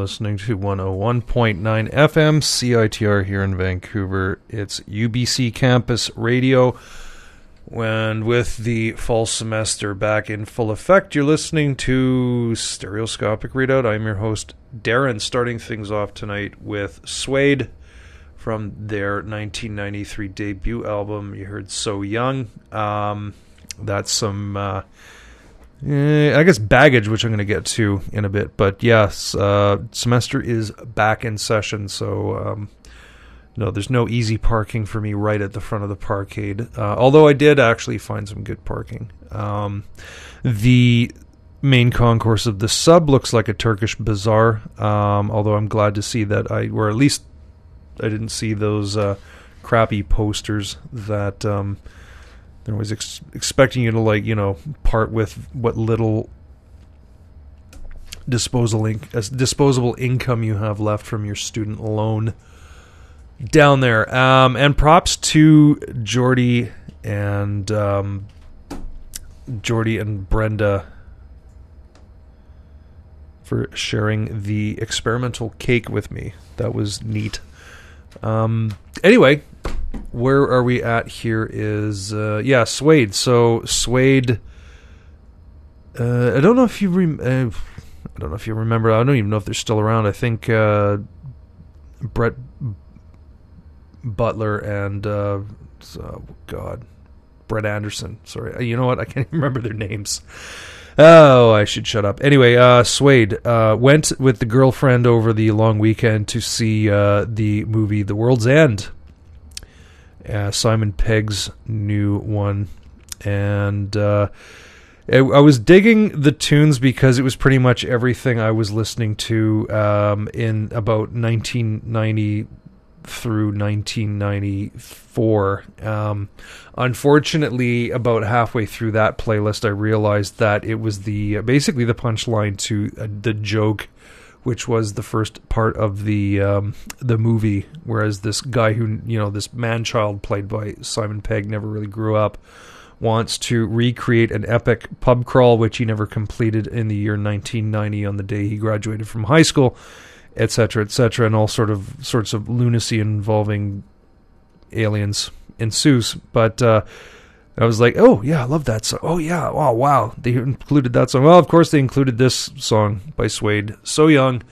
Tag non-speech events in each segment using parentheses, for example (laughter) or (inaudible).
listening to 101.9 FM CITR here in Vancouver. It's UBC Campus Radio. And with the fall semester back in full effect, you're listening to Stereoscopic Readout. I'm your host, Darren, starting things off tonight with Suede from their 1993 debut album. You heard So Young. Um, that's some. Uh, Eh, I guess baggage, which I'm going to get to in a bit. But yes, uh, semester is back in session, so um, no, there's no easy parking for me right at the front of the parkade. Uh, although I did actually find some good parking. Um, the main concourse of the sub looks like a Turkish bazaar. Um, although I'm glad to see that I, or at least I didn't see those uh, crappy posters that. They're always ex- expecting you to like you know part with what little disposable inc- disposable income you have left from your student loan down there. Um, and props to Jordy and um, Jordy and Brenda for sharing the experimental cake with me. That was neat. Um, anyway, where are we at here is uh, yeah Suede. So Suede. Uh, I don't know if you rem- uh, I don't know if you remember. I don't even know if they're still around. I think uh, Brett Butler and uh, oh God, Brett Anderson. Sorry, you know what? I can't (laughs) even remember their names. Oh, I should shut up. Anyway, uh, Suede uh, went with the girlfriend over the long weekend to see uh, the movie The World's End uh, Simon Pegg's new one, and uh, I, was digging the tunes because it was pretty much everything I was listening to um, in about 1990 through 1994. Um, unfortunately, about halfway through that playlist, I realized that it was the basically the punchline to uh, the joke which was the first part of the um, the movie. Whereas this guy who you know this man child played by Simon Pegg never really grew up wants to recreate an epic pub crawl which he never completed in the year 1990 on the day he graduated from high school, etc., etc., and all sort of sorts of lunacy involving aliens ensues. But uh, I was like, oh yeah, I love that song. Oh yeah, wow, wow, they included that song. Well, of course they included this song by Suede, "So Young,"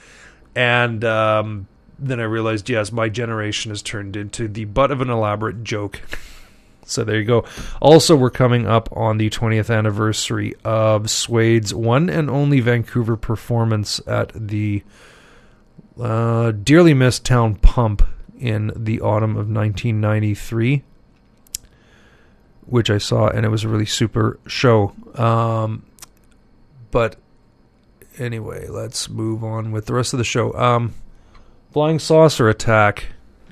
and um, then I realized, yes, my generation has turned into the butt of an elaborate joke. so there you go. Also, we're coming up on the 20th anniversary of Suede's one and only Vancouver performance at the uh, dearly missed town pump in the autumn of 1993 which I saw, and it was a really super show. Um, but anyway, let's move on with the rest of the show. Um, Flying Saucer Attack,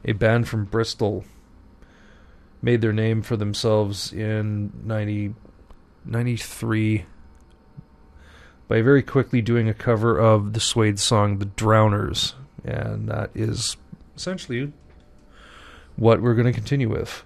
a band from Bristol, made their name for themselves in 90, 93 by very quickly doing a cover of the Suede song The Drowners. And that is essentially what we're going to continue with.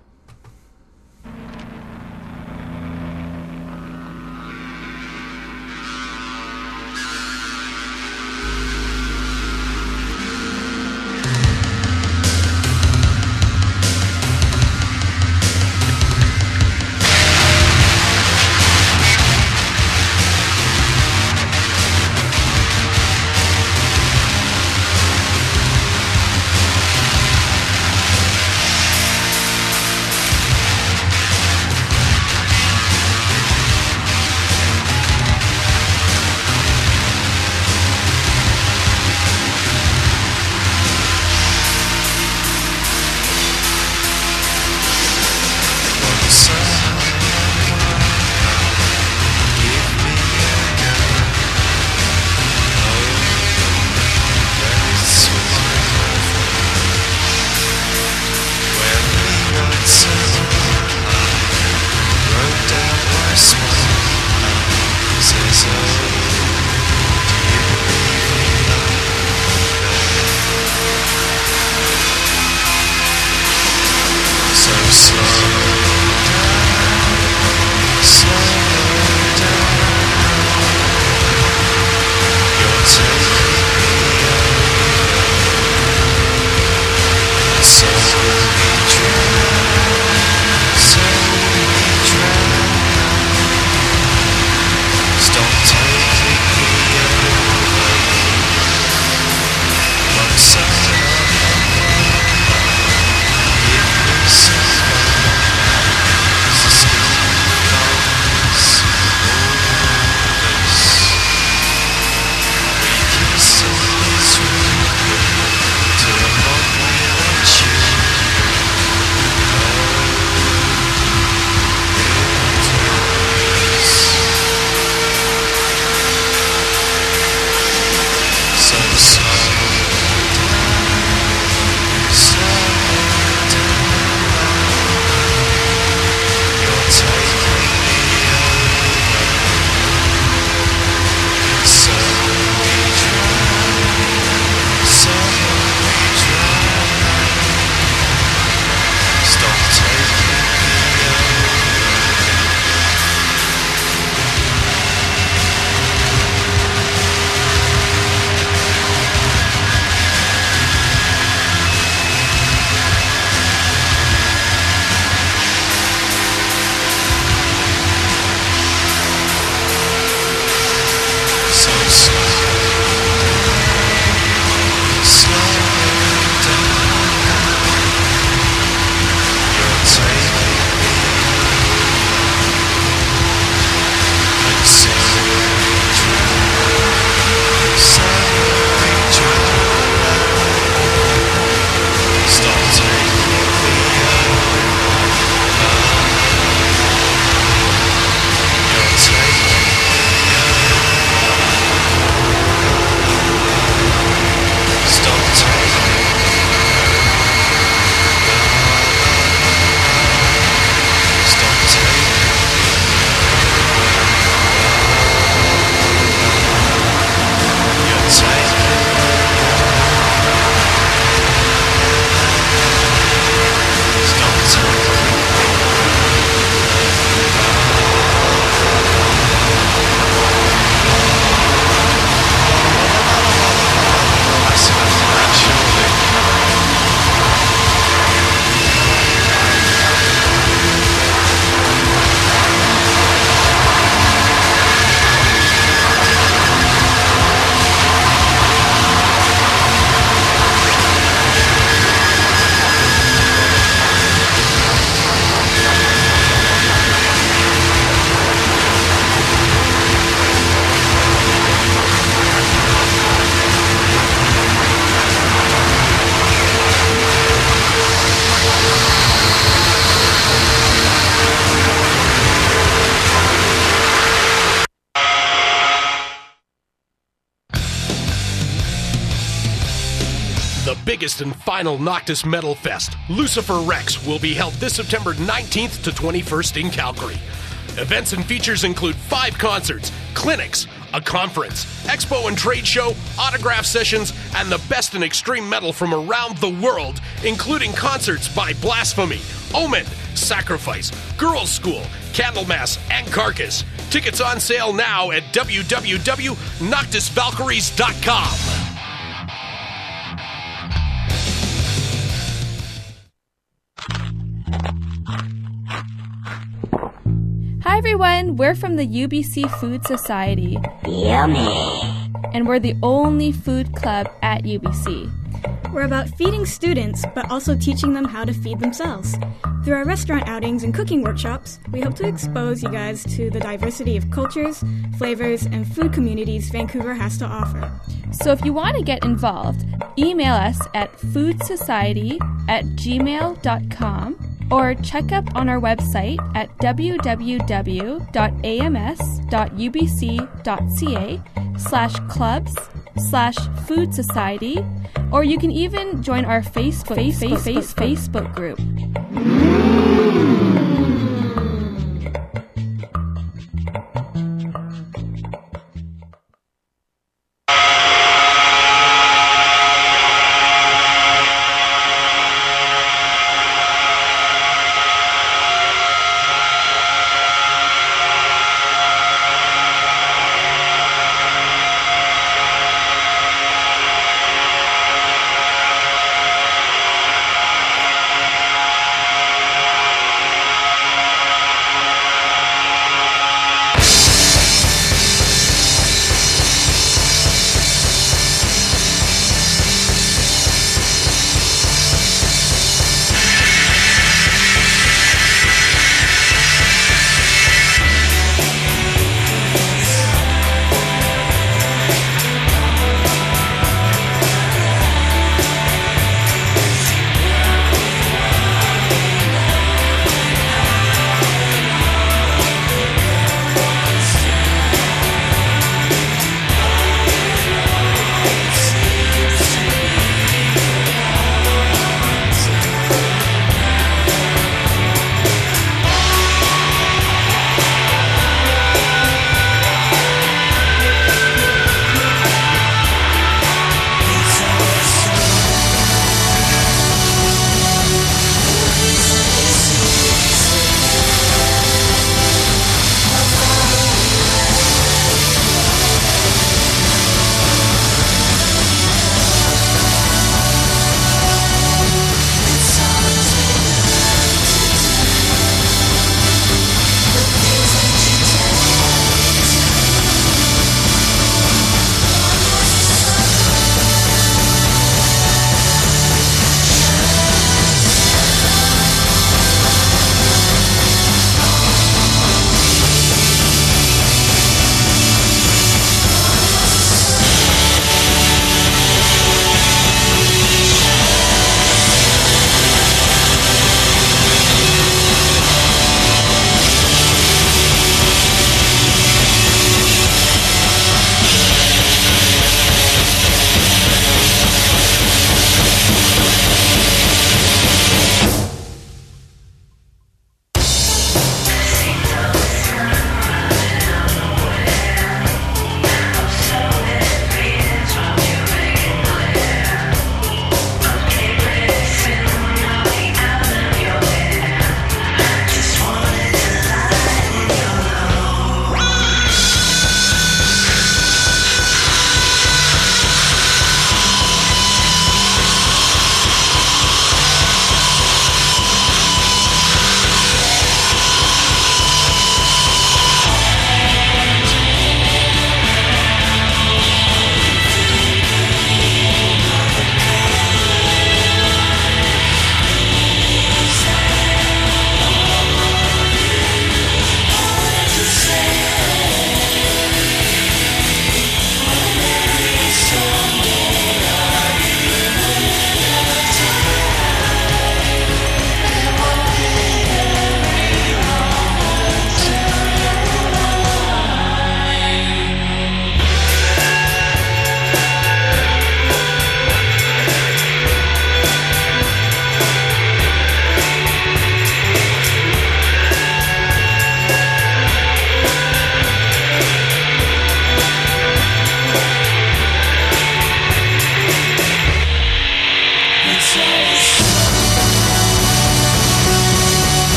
Final Noctis Metal Fest, Lucifer Rex, will be held this September 19th to 21st in Calgary. Events and features include five concerts, clinics, a conference, expo and trade show, autograph sessions, and the best in extreme metal from around the world, including concerts by Blasphemy, Omen, Sacrifice, Girlschool, Candlemass, and Carcass. Tickets on sale now at www.noctisvalkyries.com. everyone, we're from the UBC Food Society. Yummy. And we're the only food club at UBC. We're about feeding students, but also teaching them how to feed themselves. Through our restaurant outings and cooking workshops, we hope to expose you guys to the diversity of cultures, flavors, and food communities Vancouver has to offer. So if you want to get involved, email us at foodsociety at gmail.com or check up on our website at www.ams.ubc.ca slash clubs slash food society or you can even join our Facebook, Facebook, Facebook, Facebook group.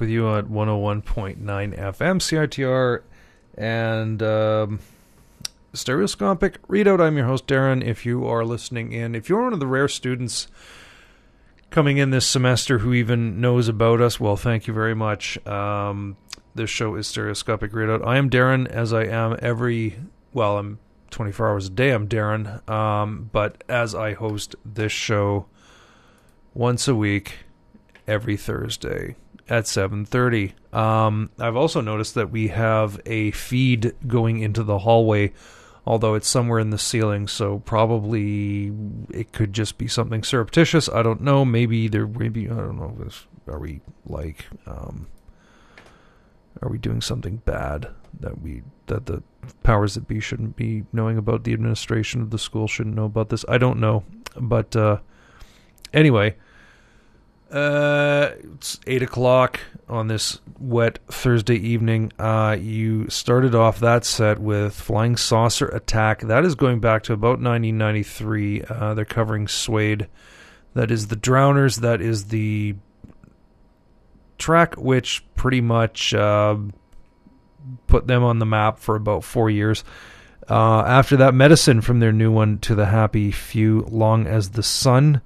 With you on 101.9 FM CITR and um, Stereoscopic Readout. I'm your host, Darren. If you are listening in, if you're one of the rare students coming in this semester who even knows about us, well, thank you very much. Um, this show is Stereoscopic Readout. I am Darren, as I am every, well, I'm 24 hours a day, I'm Darren. Um, but as I host this show once a week, every Thursday at 7:30. Um, I've also noticed that we have a feed going into the hallway, although it's somewhere in the ceiling, so probably it could just be something surreptitious. I don't know. Maybe there. Maybe I don't know. Is- Are we like? Um, are we doing something bad that we that the powers that be shouldn't be knowing about? The administration of the school shouldn't know about this. I don't know, but uh, anyway. Uh, it's eight o'clock on this wet Thursday evening. Uh, you started off that set with Flying Saucer Attack. That is going back to about 1993. Uh, they're covering Suede. That is the Drowners. That is the track which pretty much uh, put them on the map for about four years. Uh, after that, Medicine from their new one to the Happy Few, Long as the Sun.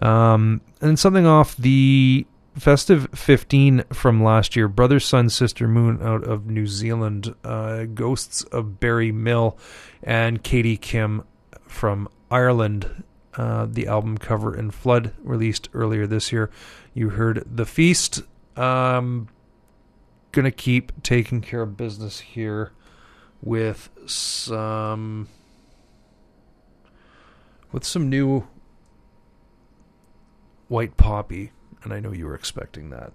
Um, and something off the Festive 15 from last year, Brother, Sun, Sister, Moon out of New Zealand, uh, Ghosts of Barry Mill, and Katie Kim from Ireland. Uh, the album cover and flood released earlier this year. You heard The Feast. Um, gonna keep taking care of business here with some with some new white poppy, and I know you were expecting that.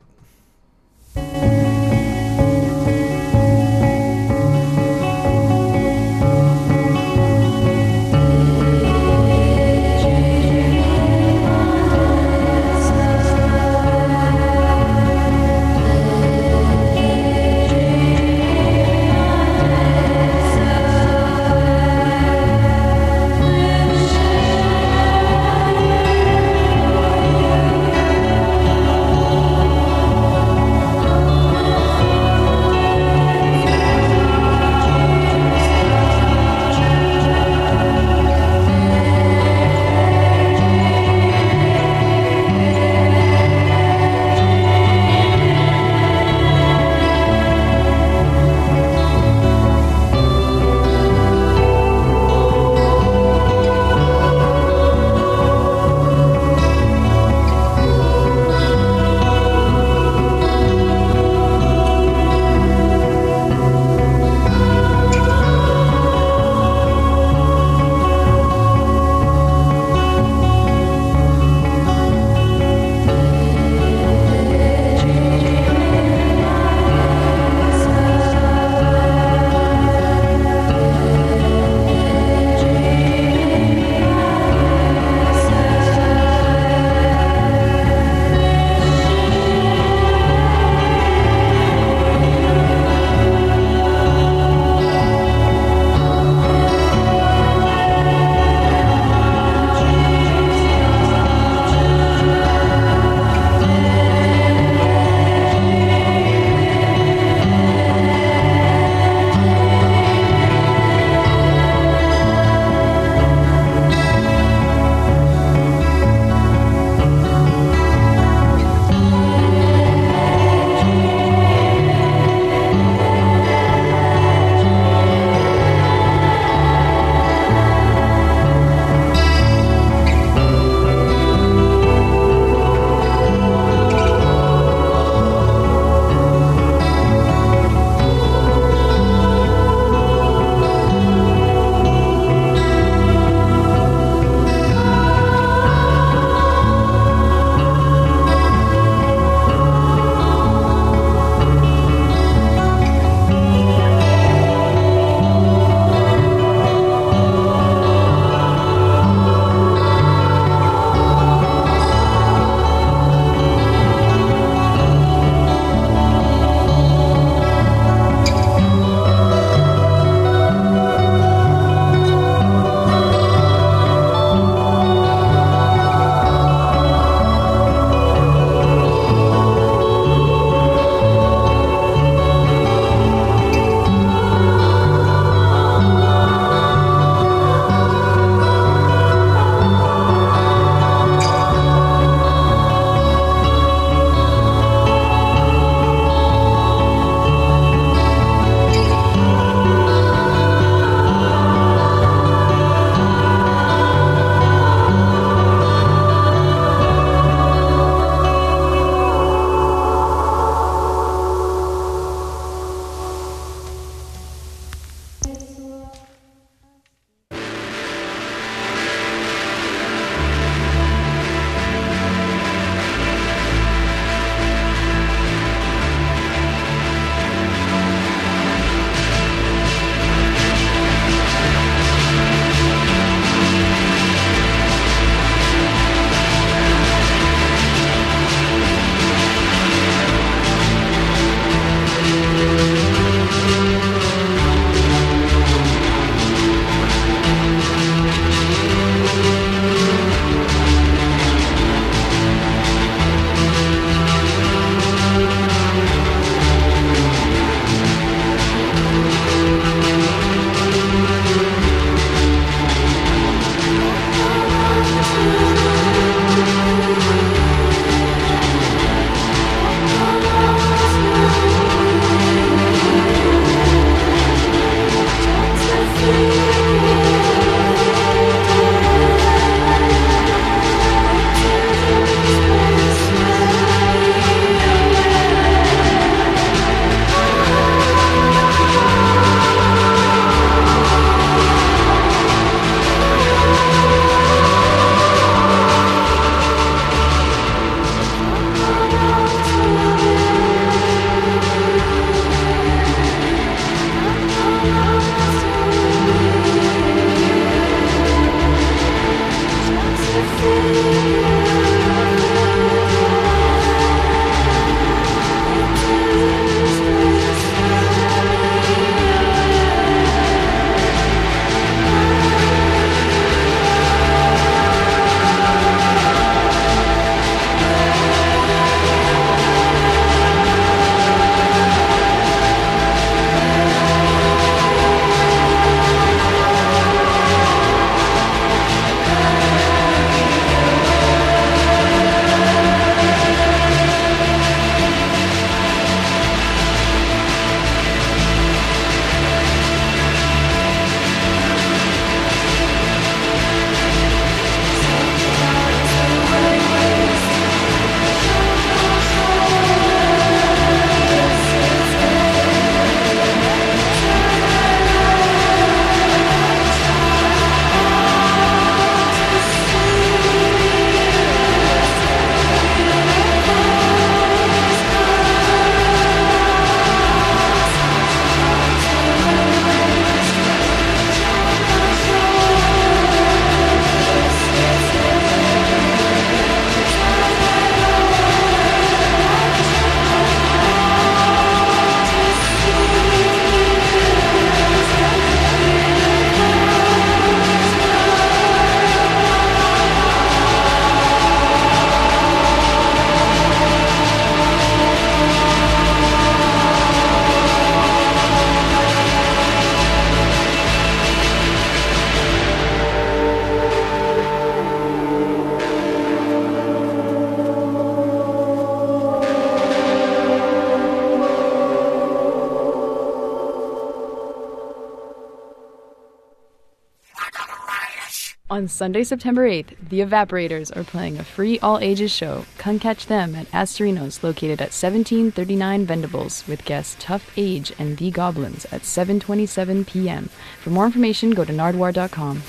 On Sunday, September 8th, the Evaporators are playing a free all ages show. Come catch them at Astorinos, located at 1739 Venables, with guests Tough Age and The Goblins at 7:27 p.m. For more information, go to nardwuar.com.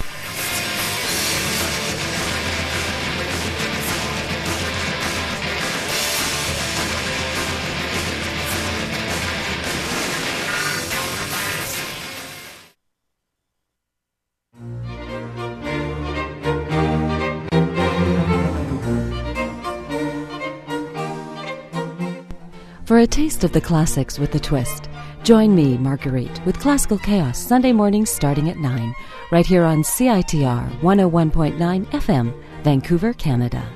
a taste of the classics with a twist, join me, Marguerite, with Classical Chaos Sunday mornings starting at 9, right here on CITR 101.9 FM, Vancouver, Canada.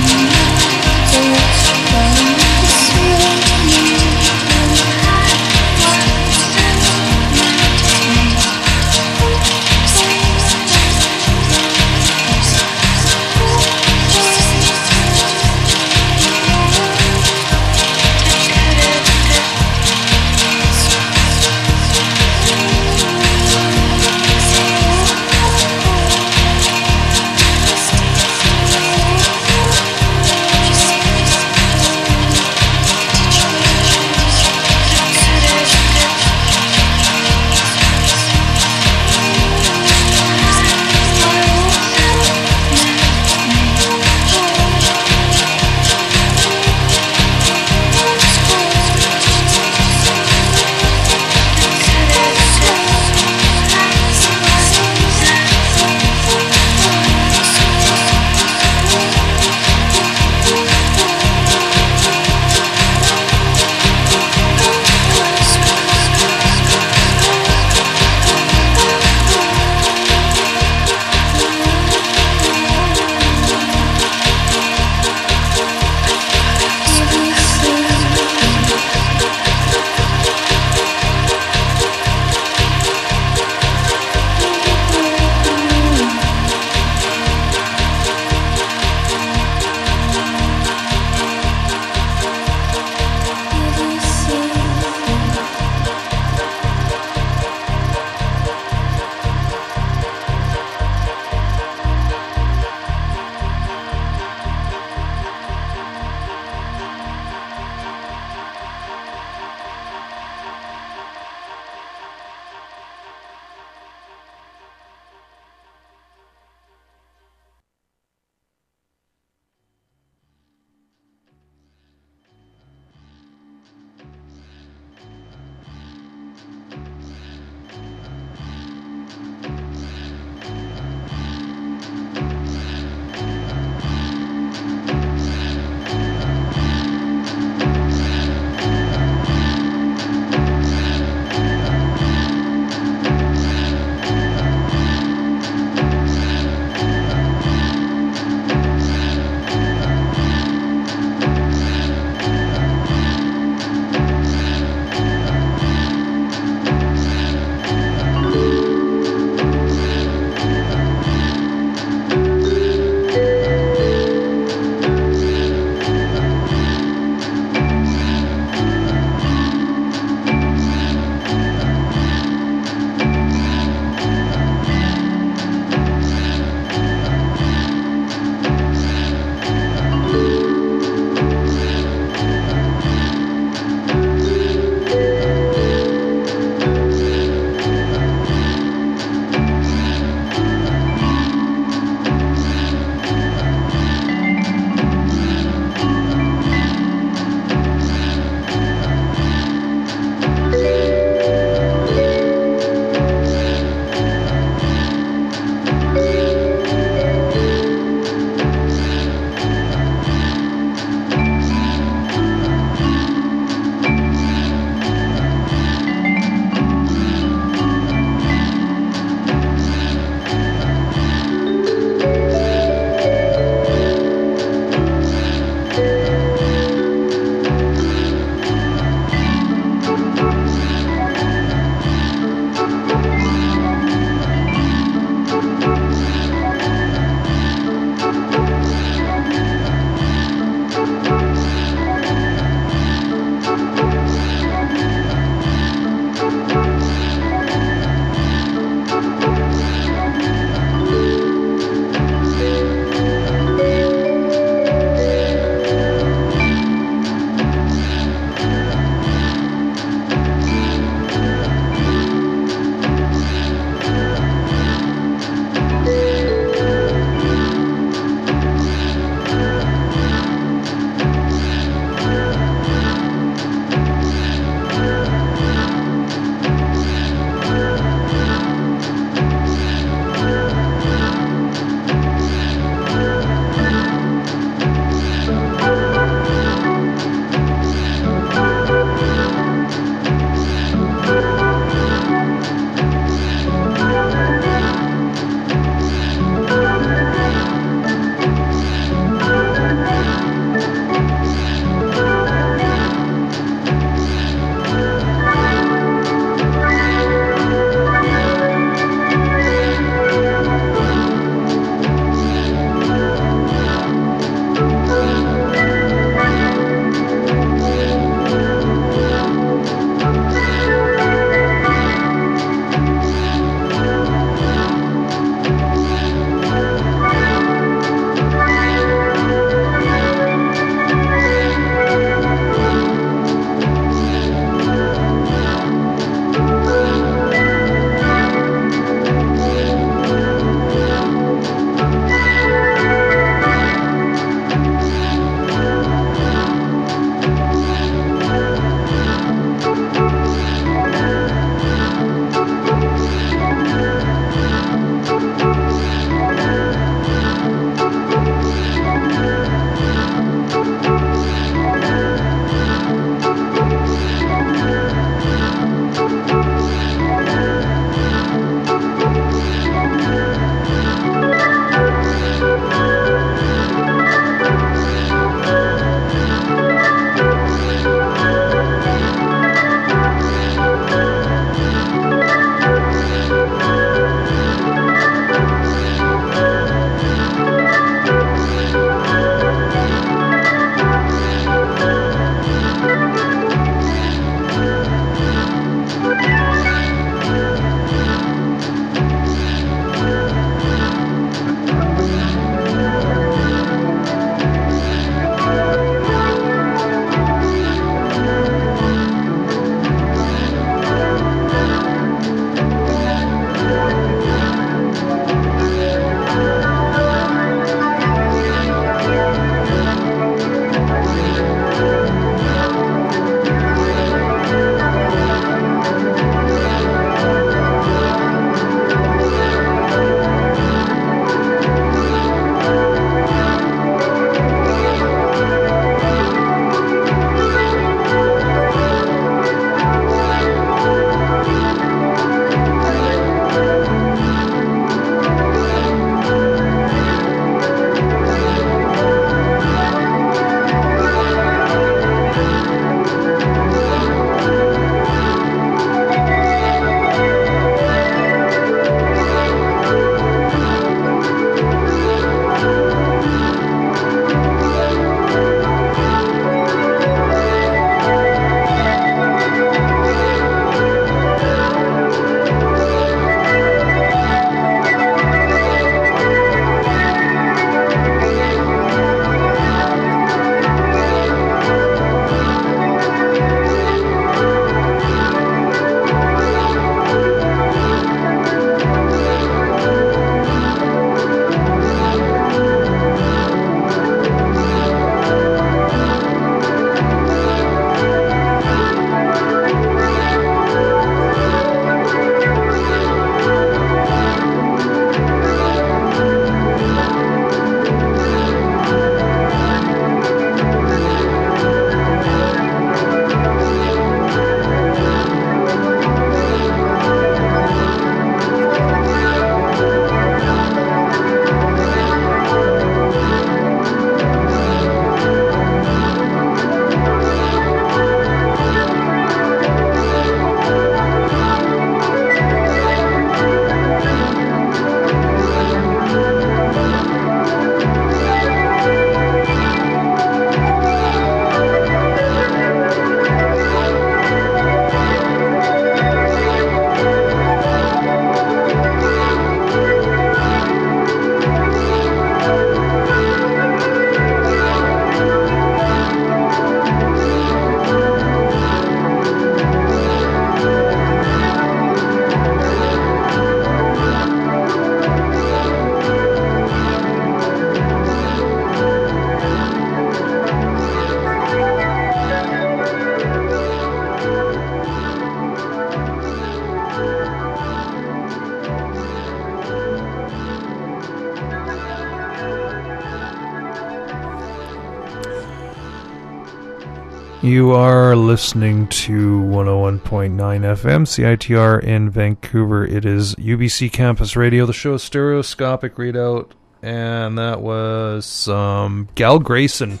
You are listening to 101.9 FM CITR in Vancouver. It is UBC Campus Radio. The show is Stereoscopic Readout, and that was some Gal Grayson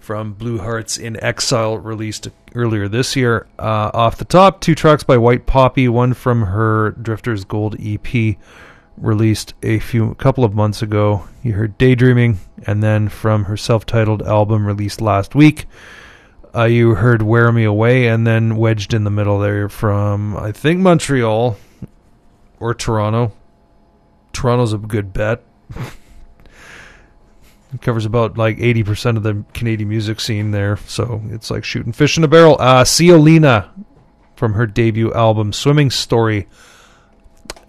from Blue Hearts in Exile, released earlier this year. Uh, off the top, two tracks by White Poppy, one from her Drifters Gold EP, released a few couple of months ago. You heard Daydreaming, and then from her self-titled album released last week. Uh, you heard Wear Me Away, and then wedged in the middle there from, I think, Montreal or Toronto. Toronto's a good bet. (laughs) it covers about like 80% of the Canadian music scene there, so it's like shooting fish in a barrel. Uh, Ciolina from her debut album, Swimming Story.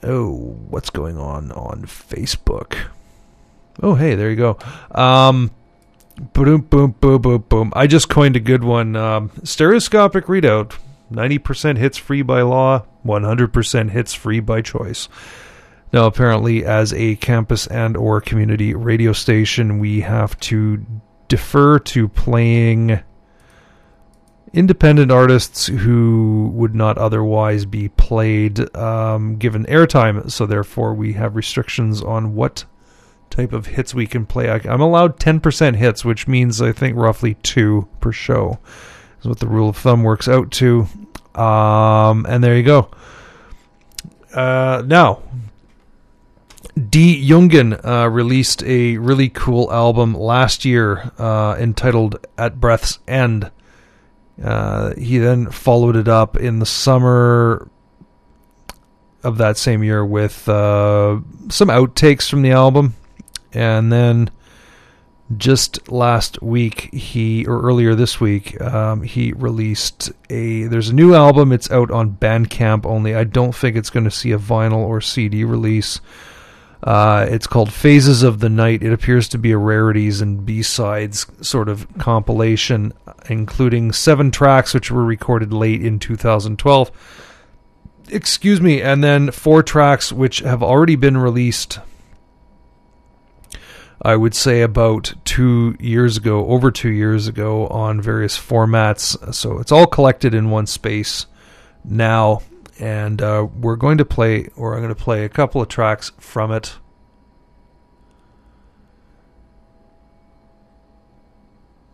Oh, what's going on on Facebook? Oh, hey, there you go. Um, Boom, boom, boom, boom, boom. I just coined a good one. Um, stereoscopic readout. 90% hits free by law, 100% hits free by choice. Now, apparently, as a campus and or community radio station, we have to defer to playing independent artists who would not otherwise be played um, given airtime. So, therefore, we have restrictions on what type of hits we can play. I, am allowed 10% hits, which means I think roughly two per show is what the rule of thumb works out to. Um, and there you go. Uh, now, D. Jungen uh, released a really cool album last year uh, entitled At Breath's End. Uh, he then followed it up in the summer of that same year with uh, some outtakes from the album and then just last week he or earlier this week um, he released a there's a new album. It's out on bandcamp only. I don't think it's going to see a vinyl or cd release. Uh, it's called phases of the night. It appears to be a rarities and b-sides sort of compilation including seven tracks which were recorded late in 2012 excuse me and then four tracks which have already been released I would say about two years ago, over two years ago, on various formats. So it's all collected in one space now, and uh, we're going to play, or I'm going to play a couple of tracks from it.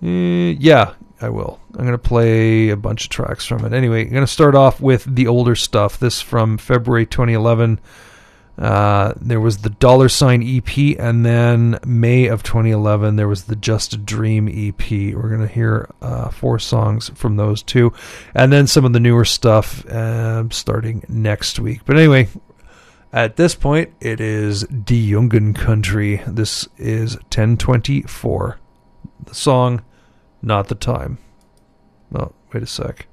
Uh, yeah, I will. I'm going to play a bunch of tracks from it. Anyway, I'm going to start off with the older stuff. This from February 2011. Uh, there was the Dollar Sign EP, and then May of 2011 there was the Just a Dream EP. We're gonna hear uh, four songs from those two, and then some of the newer stuff uh, starting next week. But anyway, at this point it is Die Jungen Country. This is 1024. The song, not the time. Oh, wait a sec.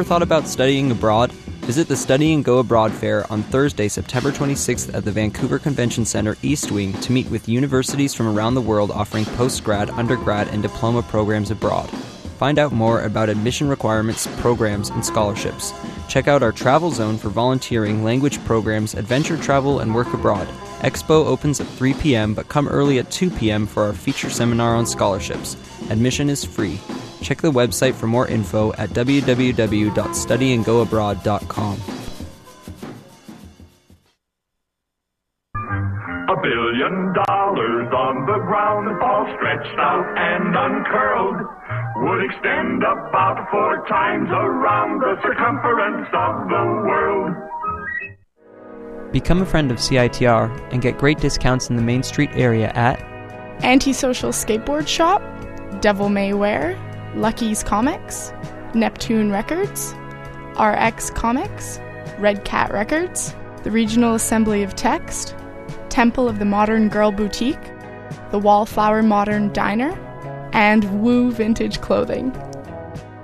Ever thought about studying abroad? Visit the Study and Go Abroad Fair on Thursday, September 26th at the Vancouver Convention Center East Wing to meet with universities from around the world offering postgrad, undergrad, and diploma programs abroad. Find out more about admission requirements, programs, and scholarships. Check out our travel zone for volunteering, language programs, adventure travel, and work abroad. Expo opens at 3 p.m., but come early at 2 p.m. for our feature seminar on scholarships. Admission is free. Check the website for more info at www.studyandgoabroad.com. A billion dollars on the ground, all stretched out and uncurled, would extend about four times around the circumference of the world. Become a friend of CITR and get great discounts in the Main Street area at Antisocial Skateboard Shop, Devil May Wear, Lucky's Comics, Neptune Records, RX Comics, Red Cat Records, the Regional Assembly of Text, Temple of the Modern Girl Boutique, the Wallflower Modern Diner, and Woo Vintage Clothing.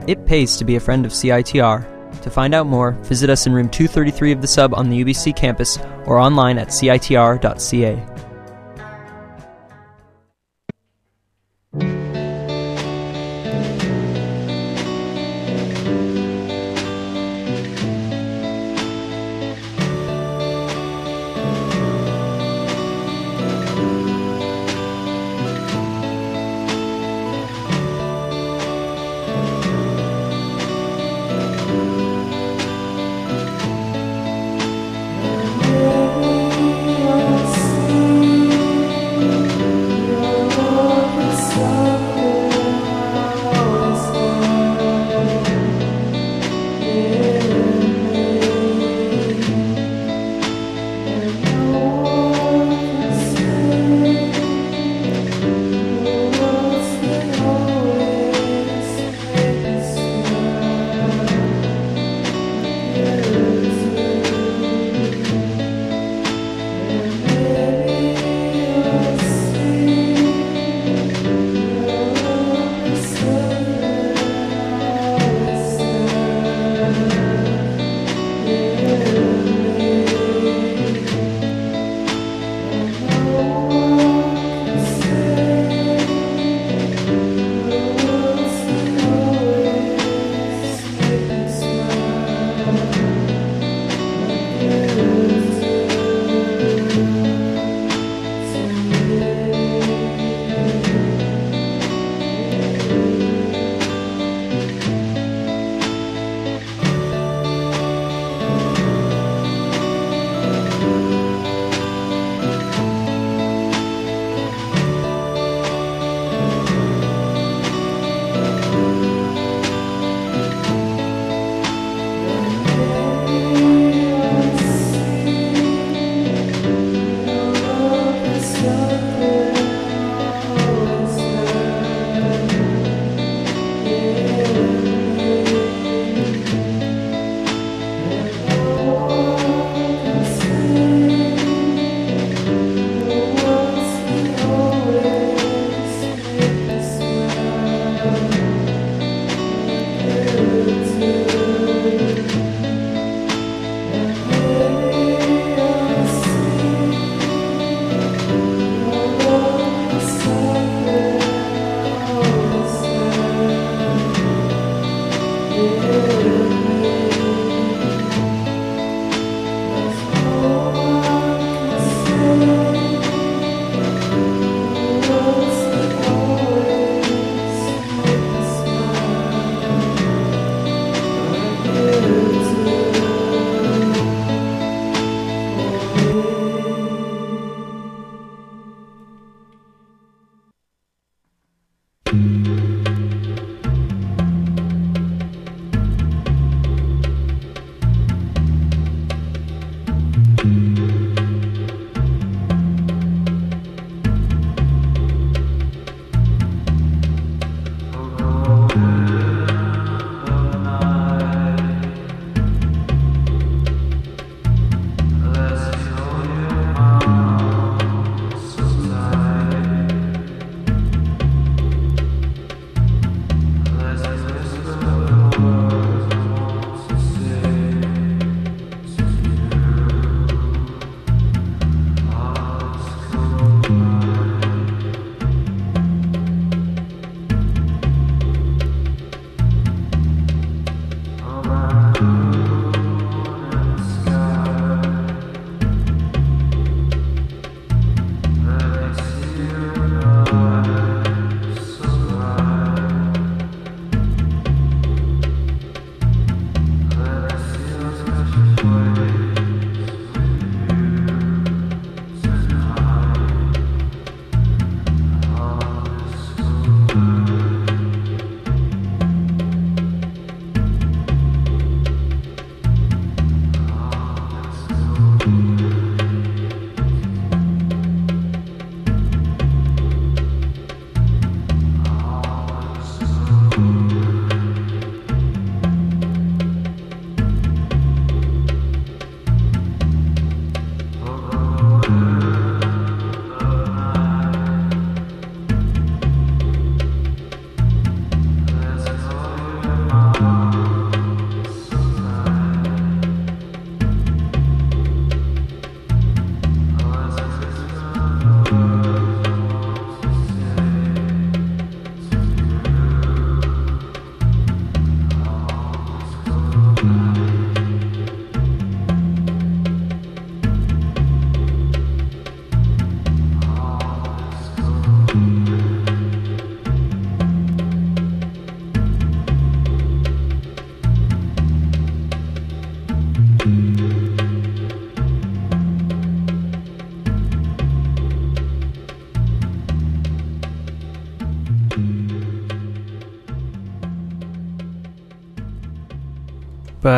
It pays to be a friend of CITR. To find out more, visit us in room 233 of the sub on the UBC campus or online at citr.ca.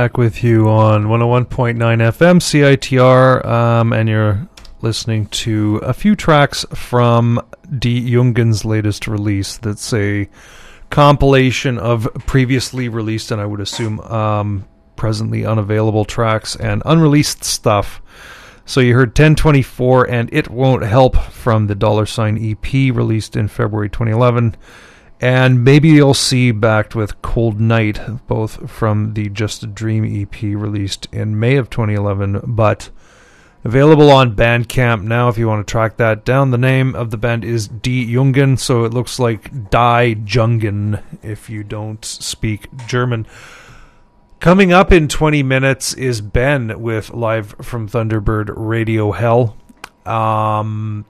back with you on 101.9 FM CITR, um, and you're listening to a few tracks from Die Jungen's latest release. That's a compilation of previously released and I would assume um, presently unavailable tracks and unreleased stuff. So you heard 1024 and It Won't Help from the Dollar Sign EP released in February 2011. And maybe you'll see backed with Cold Night, both from the Just a Dream EP released in May of 2011, but available on Bandcamp now if you want to track that down. The name of the band is Die Jungen, so it looks like Die Jungen if you don't speak German. Coming up in 20 minutes is Ben with Live from Thunderbird Radio Hell. Um,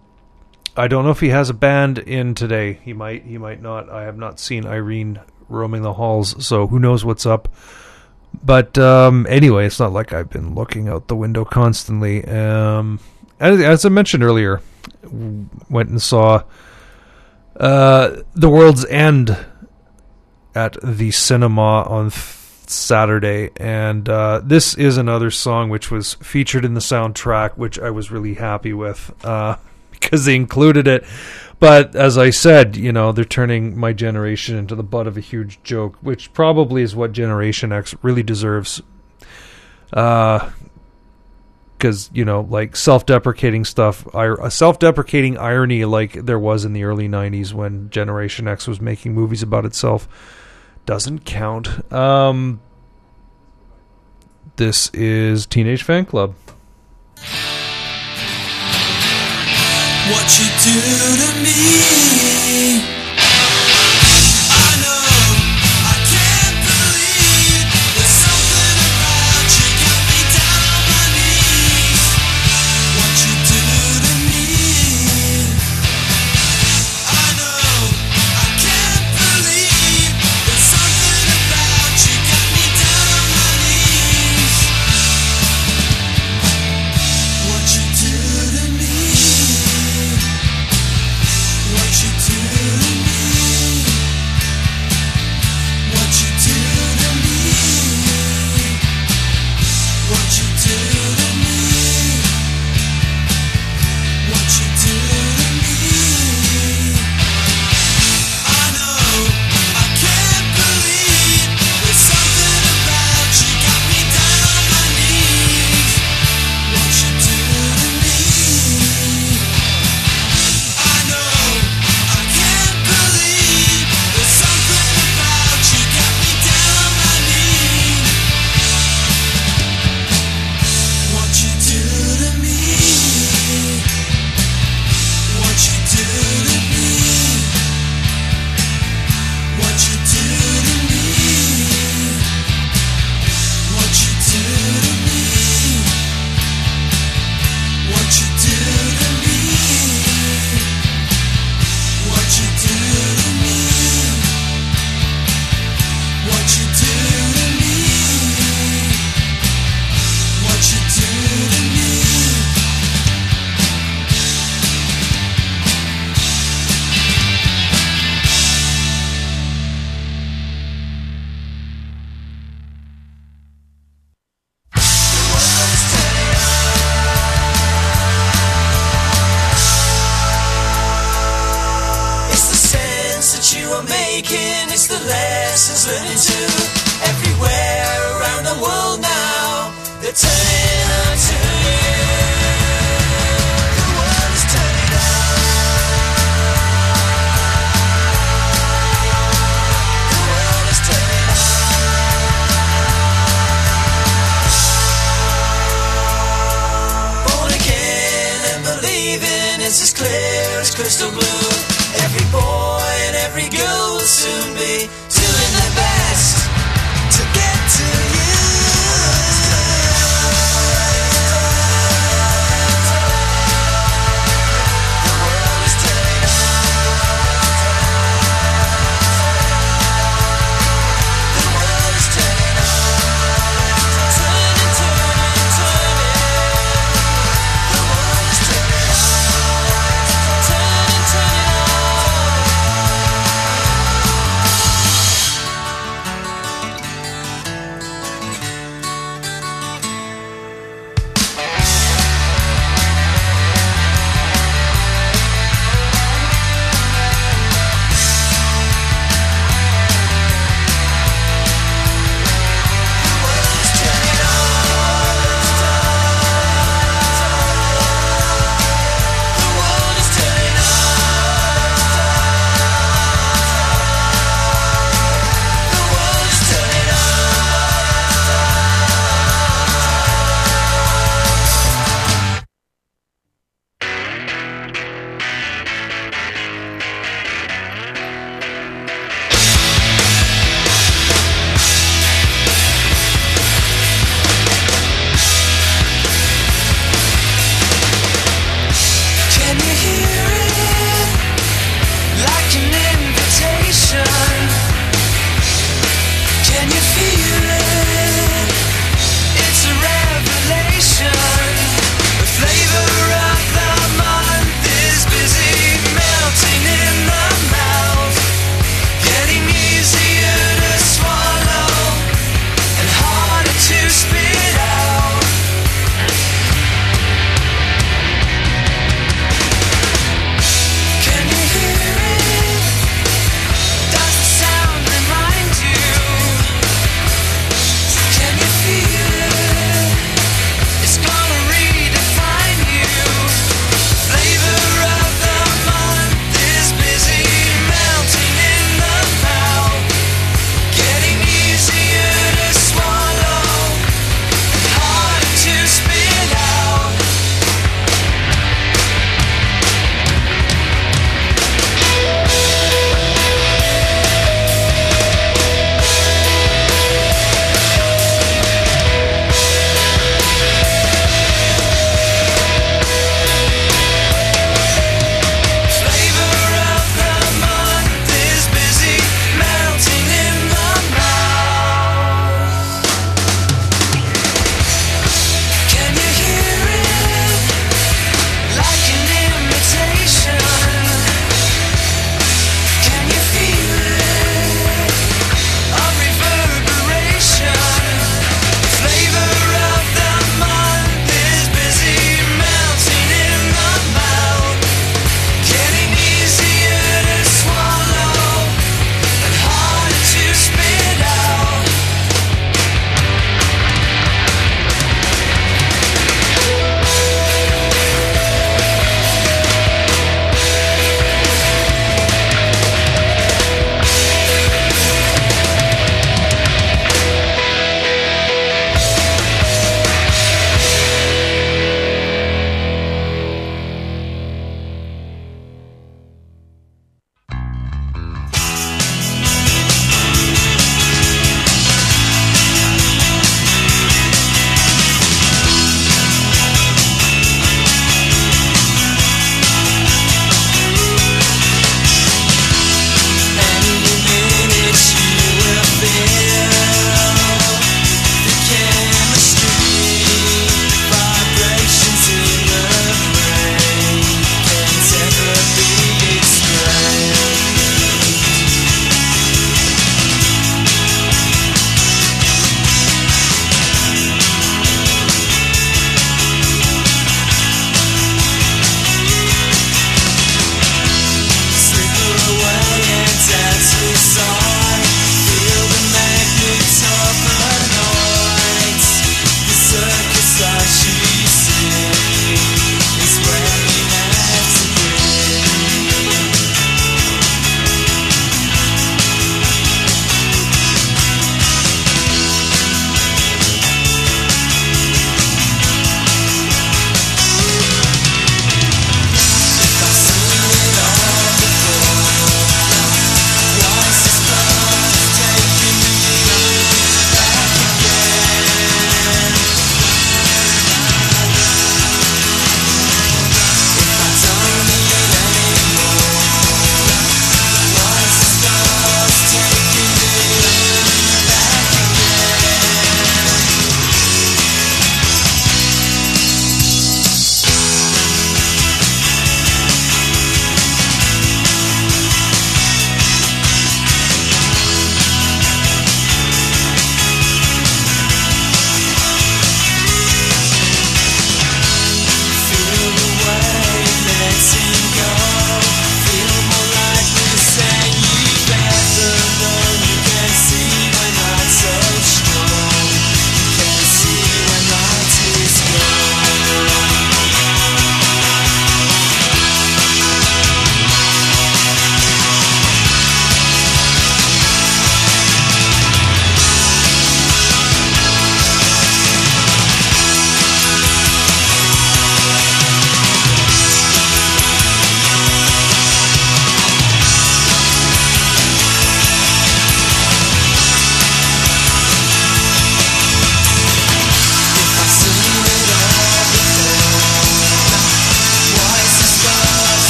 I don't know if he has a band in today. He might. He might not. I have not seen Irene roaming the halls, so who knows what's up. But um, anyway, it's not like I've been looking out the window constantly. Um, as, as I mentioned earlier, went and saw uh, The World's End at the cinema on th- Saturday, and uh, this is another song which was featured in the soundtrack, which I was really happy with. Uh, because they included it. But as I said, you know, they're turning my generation into the butt of a huge joke, which probably is what Generation X really deserves. Uh, because you know, like self-deprecating stuff, a self-deprecating irony, like there was in the early '90s when Generation X was making movies about itself, doesn't count. Um, this is Teenage Fanclub. What you do to me.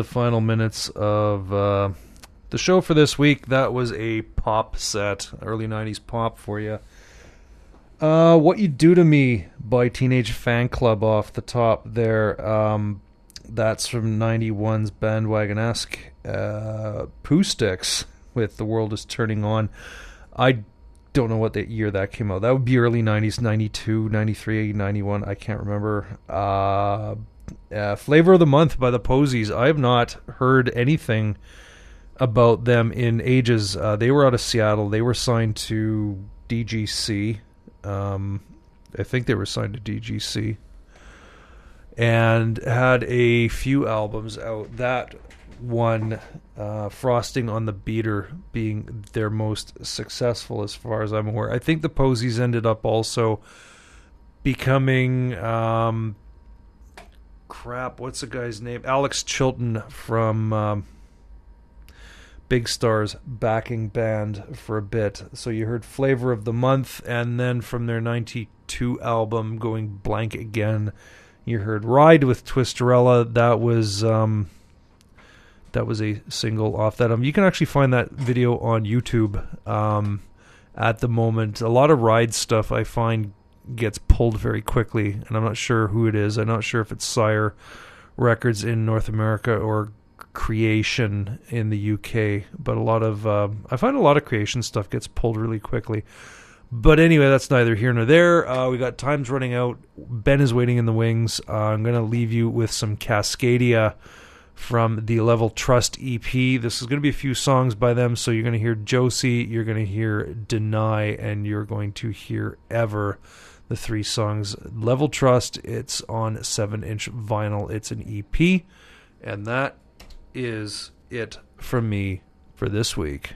The final minutes of uh, the show for this week. That was a pop set, early 90s pop for you. Uh, what You Do to Me by Teenage Fanclub off the top there. Um, that's from 91's Bandwagonesque. Uh, Pooh Sticks with The World is Turning On. I don't know what year that came out. That would be early 90s, 92, 93, 91. I can't remember. Uh, uh, Flavor of the Month by the Posies. I have not heard anything about them in ages. Uh, they were out of Seattle. They were signed to DGC. Um, I think they were signed to DGC. And had a few albums out. That one, uh, Frosting on the Beater, being their most successful as far as I'm aware. I think the Posies ended up also becoming. Um, crap, what's the guy's name? Alex Chilton from um, Big Stars backing band for a bit. So you heard Flavor of the Month, and then from their 92 album, Going Blank Again, you heard Ride with Twisterella. That was. Um, that was a single off that. Um, you can actually find that video on YouTube um, at the moment. A lot of ride stuff I find gets pulled very quickly, and I'm not sure who it is. I'm not sure if it's Sire Records in North America or Creation in the UK. But a lot of uh, I find a lot of Creation stuff gets pulled really quickly. But anyway, that's neither here nor there. Uh, we got times running out. Ben is waiting in the wings. Uh, I'm going to leave you with some Cascadia from the Level Trust EP. This is going to be a few songs by them. So you're going to hear Josie, you're going to hear Deny, and you're going to hear Ever. The three songs. Level Trust, it's on 7 inch vinyl. It's an EP. And that is it from me for this week.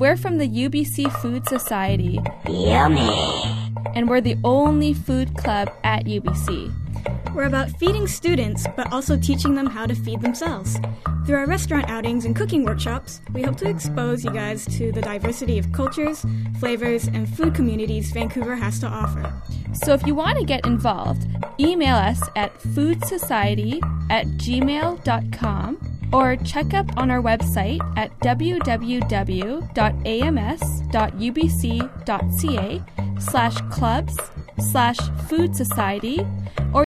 We're from the UBC Food Society. Yummy. And we're the only food club at UBC. We're about feeding students, but also teaching them how to feed themselves. Through our restaurant outings and cooking workshops, we hope to expose you guys to the diversity of cultures, flavors, and food communities Vancouver has to offer. So if you want to get involved, email us at foodsociety at gmail.com or check up on our website at www.ams.ubc.ca slash clubs slash food society